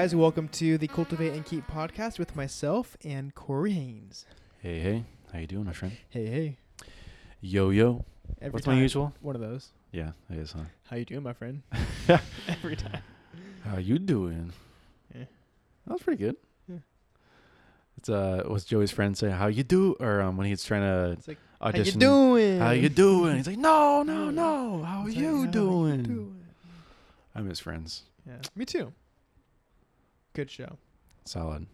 guys. Welcome to the Cultivate and Keep podcast with myself and Corey Haynes. Hey, hey, how you doing, my friend? Hey, hey. Yo, yo. Every What's my usual? One of those. Yeah, it is, huh? How you doing, my friend? Every time. How you doing? Yeah. That was pretty good. Yeah. It's uh, what's Joey's friend say? How you do? Or um, when he's trying to It's like, audition. how you doing? How you doing? He's like, no, no, no. How you like, "How doing? doing?" I miss friends. Yeah, me too. Good show. Solid.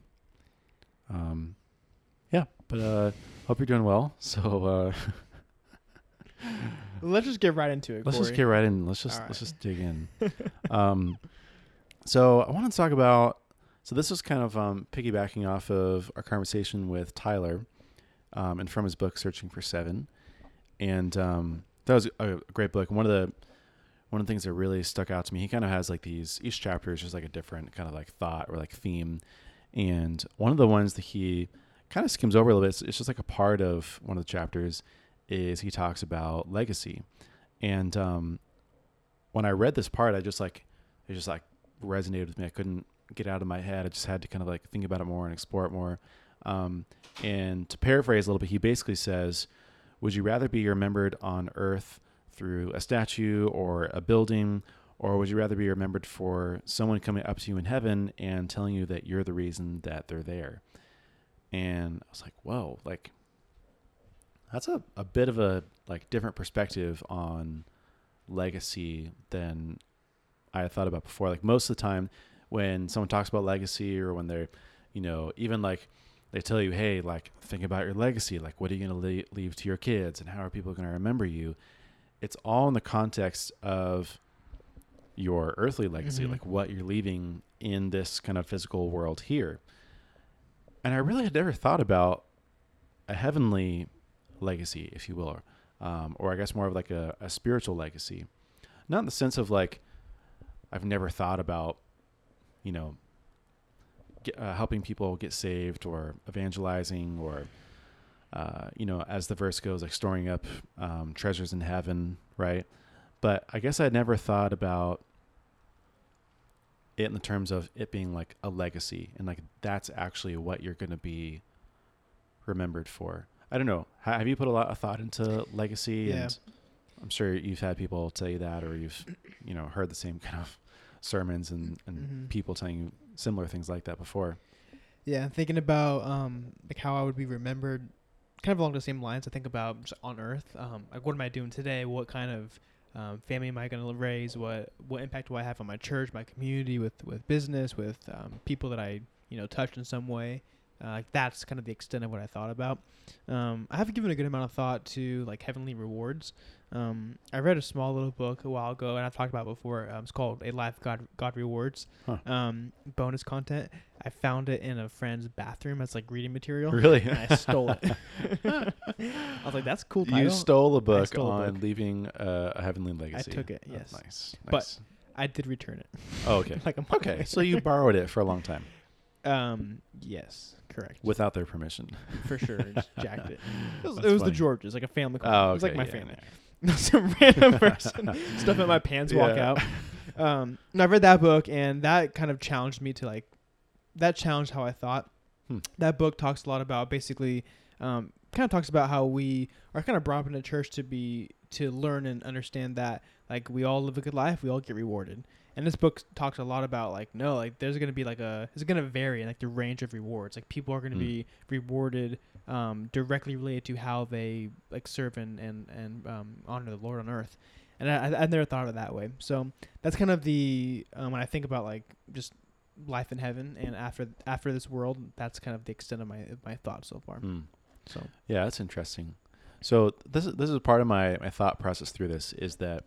Um, yeah, but uh, hope you're doing well. So uh, Let's just get right into it. let's just get right in. Let's just All let's just dig in. um, so I want to talk about. So this was kind of um, piggybacking off of our conversation with Tyler, um, and from his book "Searching for Seven. and um, that was a great book. One of the one of the things that really stuck out to me, he kind of has like these each chapter is just like a different kind of like thought or like theme, and one of the ones that he kind of skims over a little bit. It's, just like a part of one of the chapters is he talks about legacy, and um, when I read this part, I just like it just like resonated with me. I couldn't get out of my head. I just had to kind of like think about it more and explore it more. Um, and to paraphrase a little bit, he basically says, "Would you rather be remembered on Earth through a statue or a building, or would you rather be remembered for someone coming up to you in heaven and telling you that you're the reason that they're there?" And I was like, "Whoa!" Like that's a, a bit of a like different perspective on legacy than I had thought about before. Like most of the time when someone talks about legacy or when they're, you know, even like they tell you, hey, like think about your legacy. Like what are you going to le- leave to your kids and how are people going to remember you? It's all in the context of your earthly legacy, Mhm. like what you're leaving in this kind of physical world here. And I really had never thought about a heavenly legacy, if you will, or, um, or I guess more of like a, a spiritual legacy. Not in the sense of like, I've never thought about, you know, get, uh, helping people get saved or evangelizing or, uh, you know, as the verse goes, like storing up um, treasures in heaven, right? But I guess I'd never thought about it in the terms of it being like a legacy and like that's actually what you're going to be remembered for. I don't know. Have you put a lot of thought into legacy? Yeah. And I'm sure you've had people tell you that, or you've, you know, heard the same kind of sermons and, and Mhm. people telling you similar things like that before. Yeah, thinking about um like how I would be remembered, kind of along the same lines. I think about on Earth. Um, like what am I doing today? What kind of um, family am I going to raise? What what impact do I have on my church, my community, with with business, with um, people that I you know touched in some way? Uh, like that's kind of the extent of what I thought about. Um, I have given a good amount of thought to like heavenly rewards. Um, I read a small little book a while ago, and I've talked about it before. Um, it's called "A Life God God Rewards." Huh. Um, bonus content. I found it in a friend's bathroom as like reading material. Really? And I stole it. I was like, "That's a cool." Title. You stole a book stole a on book. leaving uh, a heavenly legacy. I took it, Oh, yes. nice. But- I did return it. oh, okay. like a month Okay. later. So you borrowed it for a long time Um. Yes. Correct. without their permission. for sure, just jacked it. It was, it was the funny. Georges, like a family. Oh, Oh, it was like okay, my yeah, family. Some random person stuff in my pants, walk Yeah. out. Um, and I read that book, and that kind of challenged me to like, that challenged how I thought. Hmm. That book talks a lot about basically, um, kind of talks about how we are kind of brought up in the church to be to learn and understand that like we all live a good life, we all get rewarded. And this book talks a lot about like no, like there's gonna be like a it's gonna vary in like the range of rewards. Like people are gonna Hmm. be rewarded um, directly related to how they like serve and and and um, honor the Lord on earth. And I, I, never thought of it that way. So that's kind of the um, when I think about like just life in heaven and after after this world, that's kind of the extent of my my thoughts so far. Hmm. So Yeah, that's interesting. So this is this is part of my, my thought process through this is that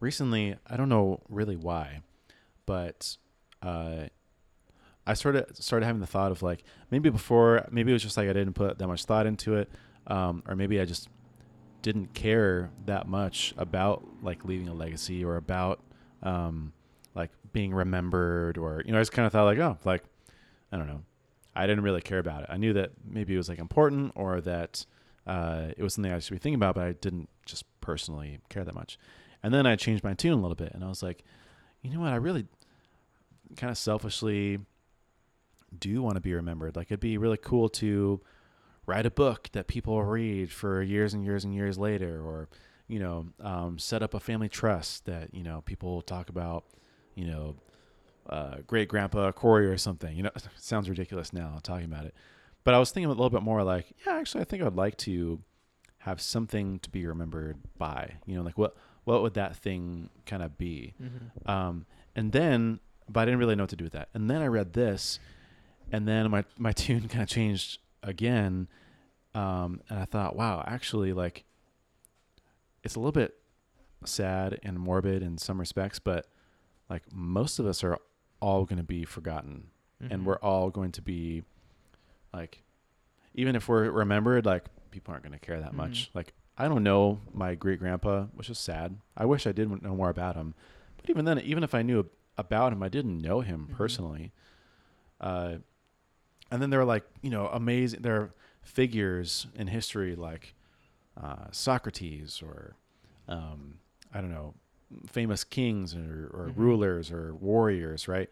recently I don't know really why, but uh, I sort of started having the thought of like maybe before maybe it was just like I didn't put that much thought into it, um, or maybe I just didn't care that much about like leaving a legacy or about um, like being remembered or you know I just kind of thought like oh like I don't know I didn't really care about it. I knew that maybe it was like important or that uh, it was something I should be thinking about, but I didn't just personally care that much. And then I changed my tune a little bit, and I was like, you know what? I really kind of selfishly do want to be remembered. Like it'd be really cool to write a book that people read for years and years and years later, or you know, um, set up a family trust that you know people talk about, you know, uh, great grandpa Corey or something. You know, sounds ridiculous now talking about it, but I was thinking a little bit more like, yeah, actually, I think I'd like to have something to be remembered by. You know, like what what would that thing kind of be? Mm-hmm. Um, and then, but I didn't really know what to do with that. And then I read this, and then my my tune kind of changed again. Um, and I thought, wow, actually, like, it's a little bit sad and morbid in some respects, but like most of us are all going to be forgotten, Mm-hmm. and we're all going to be like, even if we're remembered, like people aren't going to care that much. Like I don't know my great grandpa, which is sad. I wish I did know more about him. But even then, even if I knew about him, I didn't know him Mhm. personally. Uh, and then there are like you know amazing. There are figures in history like uh, Socrates or um, I don't know famous kings or, or Mhm. rulers or warriors, right?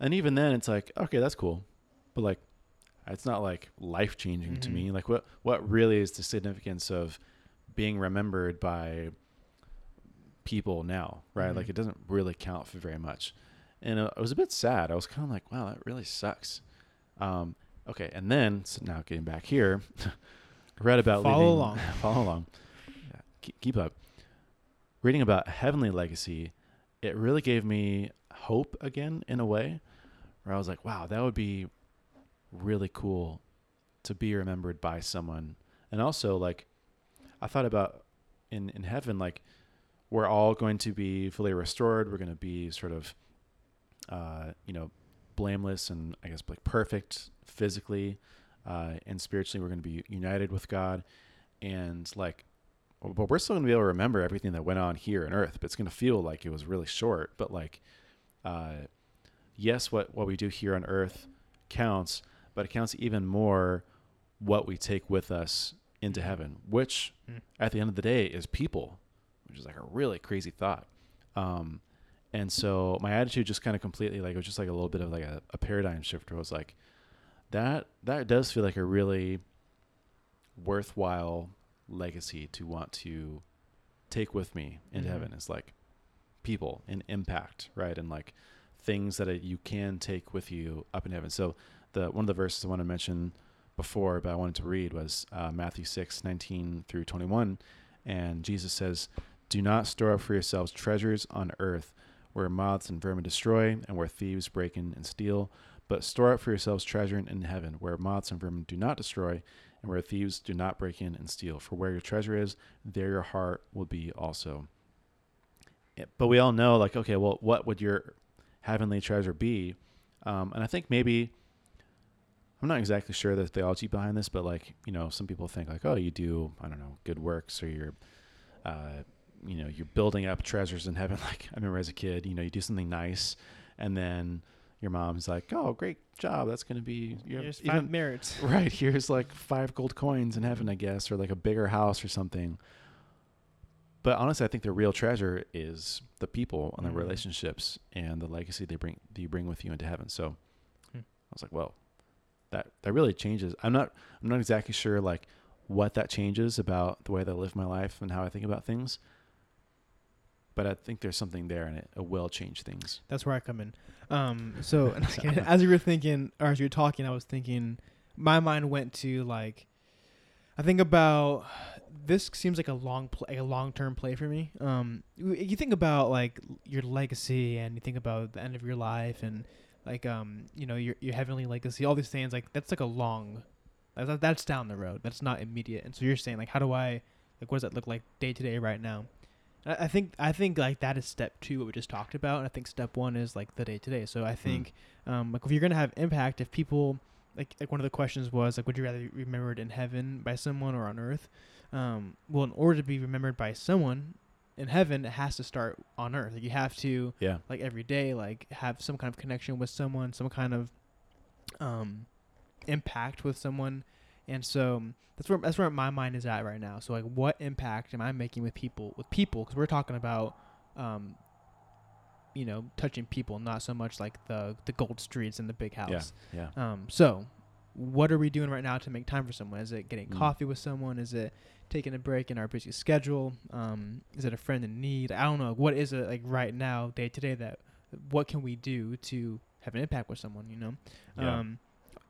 And even then, it's like okay, that's cool, but like it's not like life changing to Mhm. me. Like what what really is the significance of being remembered by people now, right? Mhm. Like it doesn't really count for very much. And uh, I was a bit sad. I was kind of like, wow, that really sucks. Um, okay, and then so now getting back here, read about Follow leaving- along. follow along, yeah, keep, keep up. Reading about heavenly legacy, it really gave me hope again in a way, where I was like, wow, that would be really cool to be remembered by someone, and also like, I thought about in in heaven, like we're all going to be fully restored. We're going to be sort of, uh, you know, blameless and I guess like perfect physically uh, and spiritually. We're going to be united with God, and like, but we're still going to be able to remember everything that went on here on Earth. But it's going to feel like it was really short. But like, uh, yes, what what we do here on Earth counts, but it counts even more what we take with us into heaven, which Mm. at the end of the day is people, which is like a really crazy thought. Um, and so my attitude just kind of completely like it was just like a little bit of like a, a paradigm shift where I was like, that that does feel like a really worthwhile legacy to want to take with me into Mhm. heaven. Is like people and impact, right? And like things that you can take with you up in heaven. So the one of the verses I want to mention before, but I wanted to read was uh, Matthew 6, 19 through 21. And Jesus says, Do not store up for yourselves treasures on earth where moths and vermin destroy and where thieves break in and steal, but store up for yourselves treasure in heaven where moths and vermin do not destroy and where thieves do not break in and steal. For where your treasure is, there your heart will be also. But we all know, like, okay, well, what would your heavenly treasure be? Um, and I think maybe I'm not exactly sure the theology behind this, but like you know, some people think like, oh, you do I don't know good works or you're, uh, you know, you're building up treasures in heaven. Like I remember as a kid, you know, you do something nice, and then your mom's like, oh, great job, that's gonna be your Here's even- five merits. right here's like five gold coins in heaven, I guess, or like a bigger house or something. But honestly, I think the real treasure is the people and the Mhm. relationships and the legacy they bring that you bring with you into heaven. So Hmm. I was like, well, that that really changes. I'm not I'm not exactly sure like what that changes about the way that I live my life and how I think about things. But I think there's something there and it, it will change things. That's where I come in. Um, so as you were thinking, or as you were talking, I was thinking, my mind went to like, I think about this seems like a long play, a long term play for me. Um, you you think about like your legacy, and you think about the end of your life, and like um, you know your your heavenly legacy, all these things. Like that's like a long, like, that, that's down the road. That's not immediate. And so you're saying like, how do I, like, what does that look like day to day right now? I I think I think like that is step two, what we just talked about. And I think step one is like the day to day. So I think um, like if you're gonna have impact, if people like like one of the questions was like, would you rather be remembered in heaven by someone or on earth? Um, well, in order to be remembered by someone in heaven, it has to start on earth. Like you have to Yeah. like every day like have some kind of connection with someone, some kind of um, impact with someone, and so that's where that's where my mind is at right now. So like, what impact am I making with people with people? Because we're talking about um, you know touching people, not so much like the the gold streets and the big house. Yeah. Um, so, what are we doing right now to make time for someone? Is it getting Mm. coffee with someone? Is it taking a break in our busy schedule? Um, is it a friend in need? I don't know. What is it like right now, day to day? That what can we do to have an impact with someone? You know. Yeah. Um,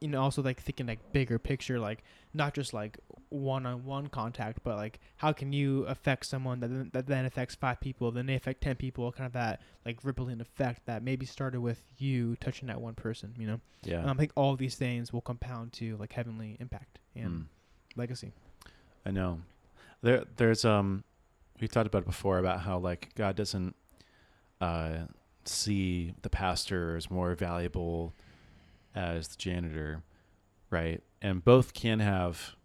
you know, also like thinking like bigger picture, like not just like one-on-one contact, but like how can you affect someone that then, that then affects five people, then they affect ten people, kind of that like rippling effect that maybe started with you touching that one person. You know. Yeah. Um, I think all these things will compound to like heavenly impact and Mm. legacy. I know. There, there's um, we talked about it before about how like God doesn't uh see the pastor as more valuable as the janitor, right? And both can have,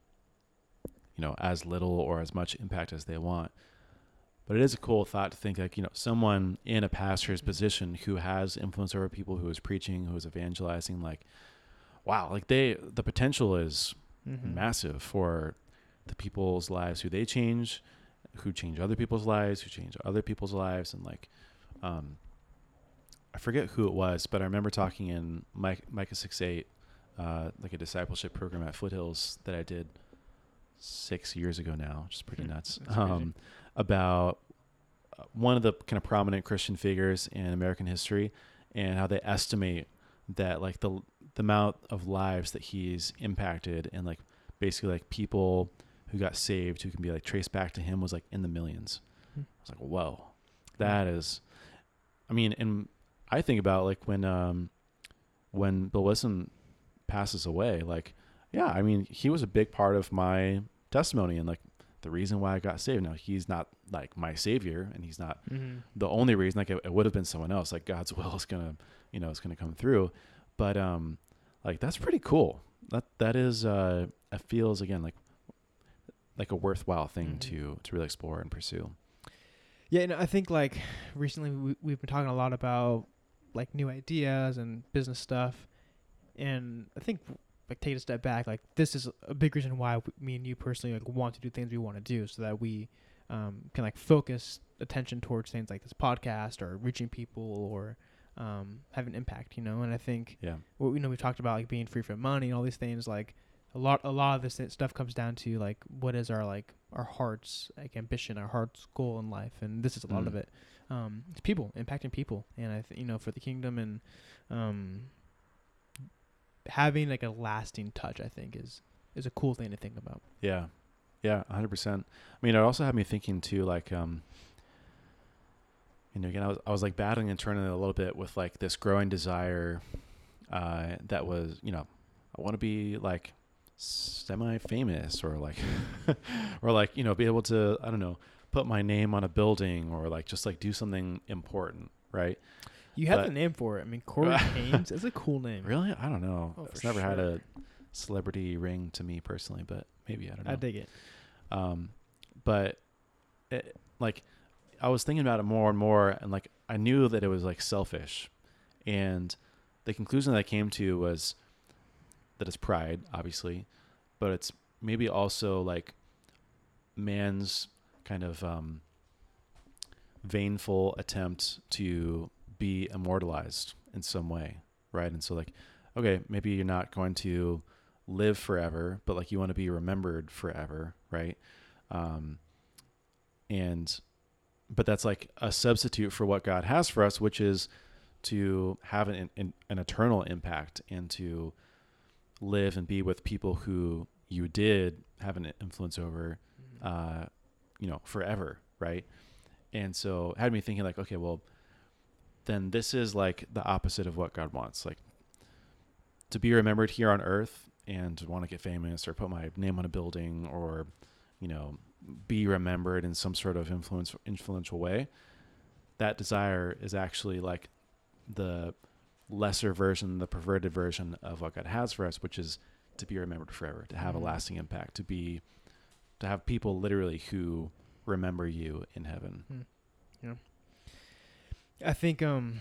you know, as little or as much impact as they want. But it is a cool thought to think like you know someone in a pastor's position who has influence over people, who is preaching, who is evangelizing, like, wow, like they the potential is Mm-hmm. massive for the people's lives who they change, who change other people's lives, who change other people's lives, and like, um, I forget who it was, but I remember talking in Mike, Micah six eight, uh, like a discipleship program at Foothills that I did six years ago now, which is pretty Hmm, nuts. Um, about uh, one of the kind of prominent Christian figures in American history, and how they estimate that like the the amount of lives that he's impacted and like basically like people who got saved who can be like traced back to him was like in the millions. Hmm. I was like, whoa, that is. I mean, and I think about like when um when Bill Wilson passes away, like yeah, I mean he was a big part of my testimony and like the reason why I got saved. Now he's not like my savior, and he's not Mm-hmm. the only reason like it, it would have been someone else like god's will is gonna you know is gonna come through but um like that's pretty cool that that is uh it feels again like like a worthwhile thing Mhm. to to really explore and pursue Yeah, and I think like recently we, we've been talking a lot about like new ideas and business stuff, and I think like take a step back, like this is a big reason why w- me and you personally like want to do things we want to do, so that we um, can like focus attention towards things like this podcast or reaching people or um, have an impact, you know. And I think yeah well, you know, we talked about like being free from money and all these things. Like a lot, a lot of this stuff comes down to like what is our like our heart's like ambition, our heart's goal in life, and this is a lot of Mm. it. Um, it's people impacting people, and I think you know for the kingdom and um, having like a lasting touch. I think is is a cool thing to think about. yeah yeah 100% i mean it also had me thinking too like um you know again i was, I was like battling internally a little bit with like this growing desire uh that was you know i want to be like semi famous or like or like you know be able to i don't know put my name on a building or like just like do something important right You have But- the name for it. I mean, Corey Haynes is a cool name. really i don't know Oh, it's never had a celebrity ring to me personally but maybe i don't know I dig it. um but it, like i was thinking about it more and more and like i knew that it was like selfish and the conclusion that i came to was that it's pride obviously but it's maybe also like man's kind of um vainful attempt to be immortalized in some way right? And so like okay maybe you're not going to live forever but like you want to be remembered forever right? Um and but that's like a substitute for what god has for us which is to have an, an, an eternal impact and to live and be with people who you did have an influence over uh, you know, forever, right? And so it had me thinking like, okay, well, then this is like the opposite of what God wants. Like to be remembered here on earth and to want to get famous or put my name on a building or, you know, be remembered in some sort of influence influential way. That desire is actually like the lesser version, the perverted version of what God has for us, which is to be remembered forever, to have Mhm. a lasting impact, to be to have people literally who remember you in heaven. Yeah. I think um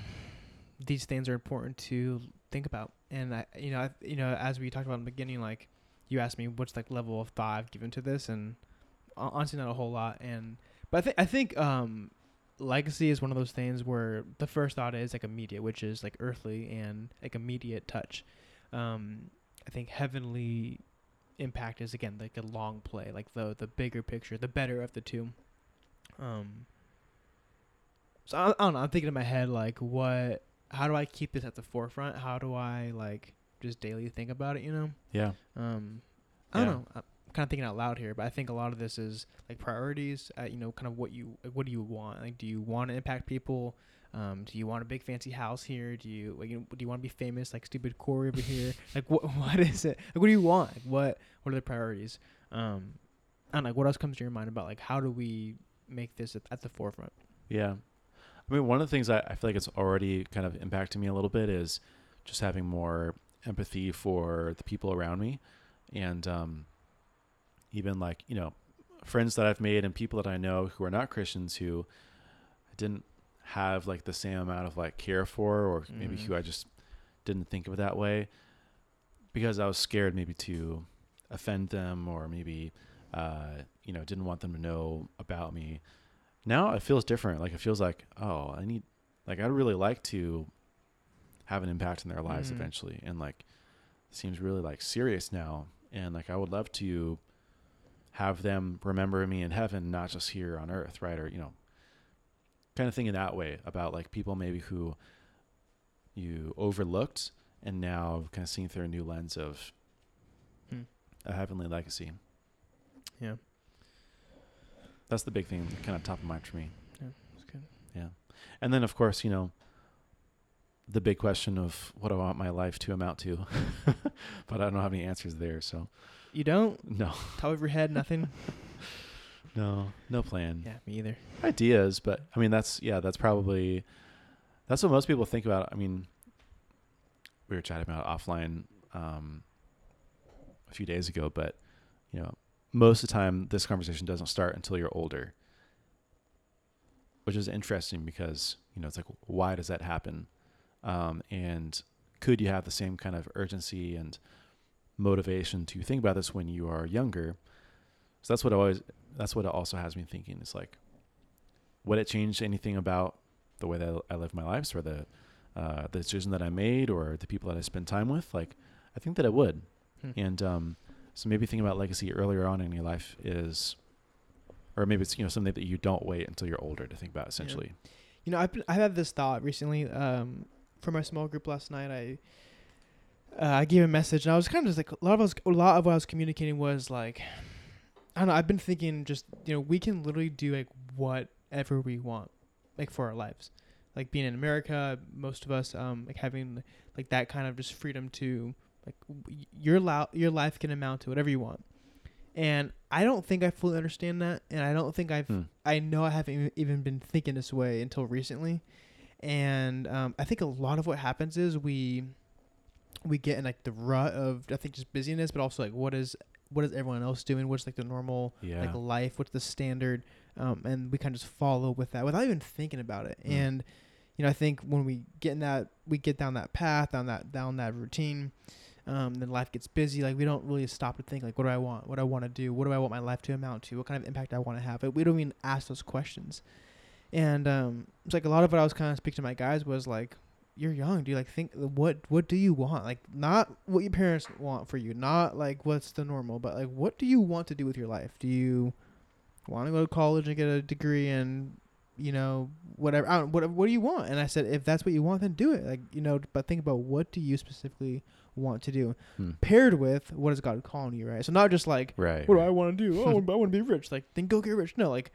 these things are important to think about, and I you know I, you know as we talked about in the beginning, like you asked me what's like level of thought I've given to this, and honestly not a whole lot, and but I think I think um legacy is one of those things where the first thought is like immediate, which is like earthly and like immediate touch. Um, I think heavenly impact is again like a long play, like the the bigger picture, the better of the two. Um. So I, I don't know. I'm thinking in my head like, what? How do I keep this at the forefront? How do I like just daily think about it? You know. Yeah. Um, I don't Yeah. know. Kind of thinking out loud here, but I think a lot of this is like priorities. At, you know, kind of what you what do you want? Like, do you want to impact people? Um, do you want a big fancy house here? Do you like? You know, do you want to be famous like stupid Corey over here? Like, what what is it? Like, what do you want? Like, what what are the priorities? Um, I. Like, what else comes to your mind about like how do we make this at, at the forefront? Yeah. I mean, one of the things I, I feel like it's already kind of impacting me a little bit is just having more empathy for the people around me. And um, even like, you know, friends that I've made and people that I know who are not Christians who didn't have like the same amount of like care for, or maybe Mhm. who I just didn't think of it that way because I was scared maybe to offend them or maybe, uh, you know, didn't want them to know about me now it feels different. Like it feels like, oh, I need, like I'd really like to have an impact in their lives Mhm. eventually, and like it seems really like serious now, and like I would love to have them remember me in heaven, not just here on earth, right? Or you know, kind of thinking that way about like people maybe who you overlooked, and now kind of seeing through a new lens of Hmm. a heavenly legacy. Yeah, That's the big thing, kind of top of mind for me. it's good. Yeah. And then, of course, you know, the big question of what I want my life to amount to. but I don't have any answers there. So, You don't no, top of your head, nothing. no, no plan. yeah, me either. Ideas, but I mean, that's, yeah, that's probably, that's what most people think about. I mean, we were chatting about it offline um, a few days ago, but, you know, most of the time, this conversation doesn't start until you're older, which is interesting because, you know, it's like, why does that happen? Um, and could you have the same kind of urgency and motivation to think about this when you are younger? So that's what I always, that's what it also has me thinking. It's like, would it change anything about the way that I live my life or the, uh, the decision that I made or the people that I spend time with? Like, I think that it would. Hmm. And, um, so maybe thinking about legacy earlier on in your life is, or maybe it's, you know, something that you don't wait until you're older to think about essentially. You know, I've been, I had this thought recently. Um, for our small group last night, I uh, I gave a message, and I was kind of just like a lot of us, a lot of what I was communicating was like, I don't know. I've been thinking just you know we can literally do like whatever we want, like for our lives, like being in America. Most of us, um, like having like that kind of just freedom to like w- your lo- your life can amount to whatever you want. And I don't think I fully understand that, and I don't think I've Hmm. I know I haven't even been thinking this way until recently, and um, I think a lot of what happens is we we get in like the rut of I think just busyness, but also like what is what is everyone else doing? What's like the normal Yeah. like life? What's the standard? Um, and we kind of just follow with that without even thinking about it. Mm. And you know, I think when we get in that, we get down that path, down that down that routine. Um, then life gets busy. Like we don't really stop to think like, what do I want? What do I want to do? What do I want my life to amount to? What kind of impact I want to have? We don't even ask those questions. And um, it's like a lot of what I was kind of speaking to my guys was like, you're young, do you like think what what do you want? Like not what your parents want for you, not like what's the normal, but like what do you want to do with your life? Do you want to go to college and get a degree and you know whatever? I don't, what what do you want? And I said if that's what you want, then do it. Like you know, but think about what do you specifically want to do, Hmm. paired with what is God calling you, right? So not just like Right. what do. I want to do? Oh, I want to be rich. Like, then go get rich. No, like,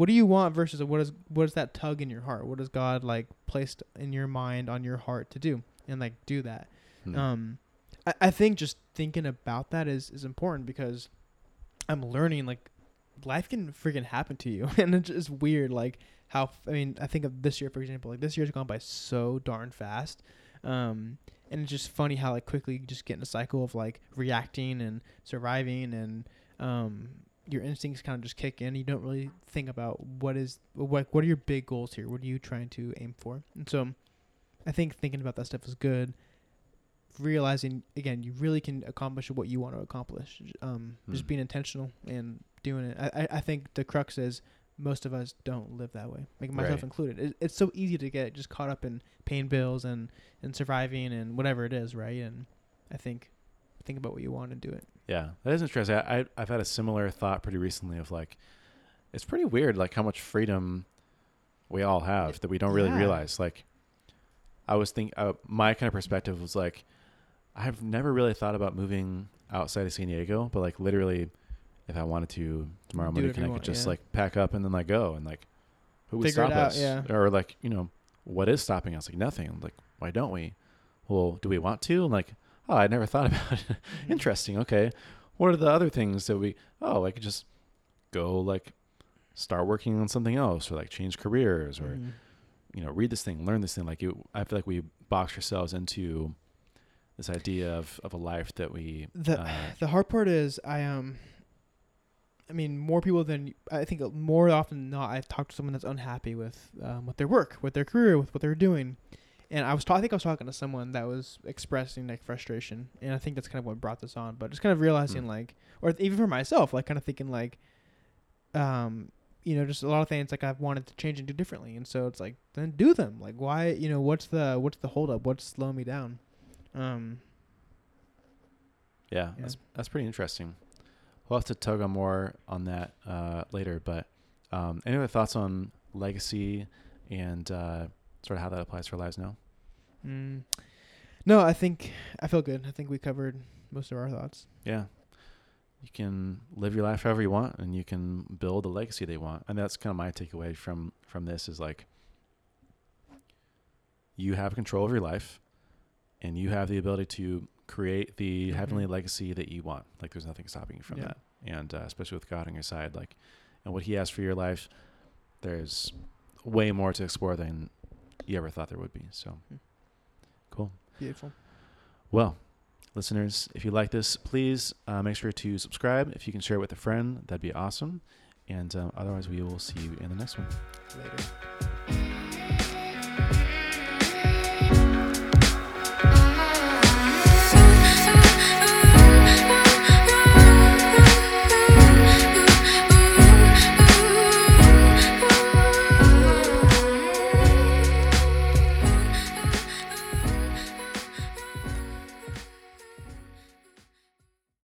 what do you want versus what is what is that tug in your heart? What has God like placed in your mind on your heart to do and like do that? Hmm. Um, I, I think just thinking about that is is important because I'm learning like life can freaking happen to you, and it's just weird like how I mean I think of this year for example like this year's gone by so darn fast. Um, and it's just funny how like quickly you just get in a cycle of like reacting and surviving and um your instincts kind of just kick in you don't really think about what is what what are your big goals here what are you trying to aim for and so i think thinking about that stuff is good realizing again you really can accomplish what you want to accomplish um just Hmm. being intentional and doing it I, I i think the crux is most of us don't live that way, like myself Right. included. It, it's so easy to get just caught up in paying bills and and surviving and whatever it is, right? And I think think about what you want and do it. Yeah, that is interesting. I, I I've had a similar thought pretty recently of like, it's pretty weird like how much freedom we all have that we don't really Yeah. realize. Like, I was think uh, my kind of perspective was like, I've never really thought about moving outside of San Diego, but like literally, if I wanted to tomorrow morning, whatever can you I want, could just yeah. like pack up and then like go and like, who would Figure stop out, us? yeah. Or like you know, what is stopping us? Like nothing. Like why don't we? Well, do we want to? And like, oh, I never thought about it. Mhm. Interesting. Okay. What are the other things that we? Oh, I could just go like start working on something else, or like change careers, or Mhm. you know, read this thing, learn this thing. Like you, I feel like we box ourselves into this idea of of a life that we. The uh, the hard part is I um I mean more people than I think more often than not I've talked to someone that's unhappy with um, with their work, with their career, with what they're doing. And I was ta- I think I was talking to someone that was expressing like frustration, and I think that's kind of what brought this on. But just kind of realizing Hmm. like, or even for myself, like kind of thinking like, um, you know, just a lot of things like I've wanted to change and do differently, and so it's like then do them. Like why, you know, what's the what's the holdup? What's slowing me down? Um, yeah, Yeah. that's that's pretty interesting. We'll have to tug on more on that uh, later. But um, any other thoughts on legacy and uh, sort of how that applies to our lives now? Mm. No, I think I feel good. I think we covered most of our thoughts. Yeah. You can live your life however you want and you can build the legacy they want. And that's kind of my takeaway from from this is like you have control of your life and you have the ability to create the Mhm. heavenly legacy that you want. Like there's nothing stopping you from Yeah. that. And uh, especially with God on your side like and what he has for your life there's way more to explore than you ever thought there would be. So Mm. cool. Beautiful. Well, listeners, if you like this, please uh, make sure to subscribe. If you can share it with a friend, that'd be awesome. And uh, otherwise, we will see you in the next one. Later.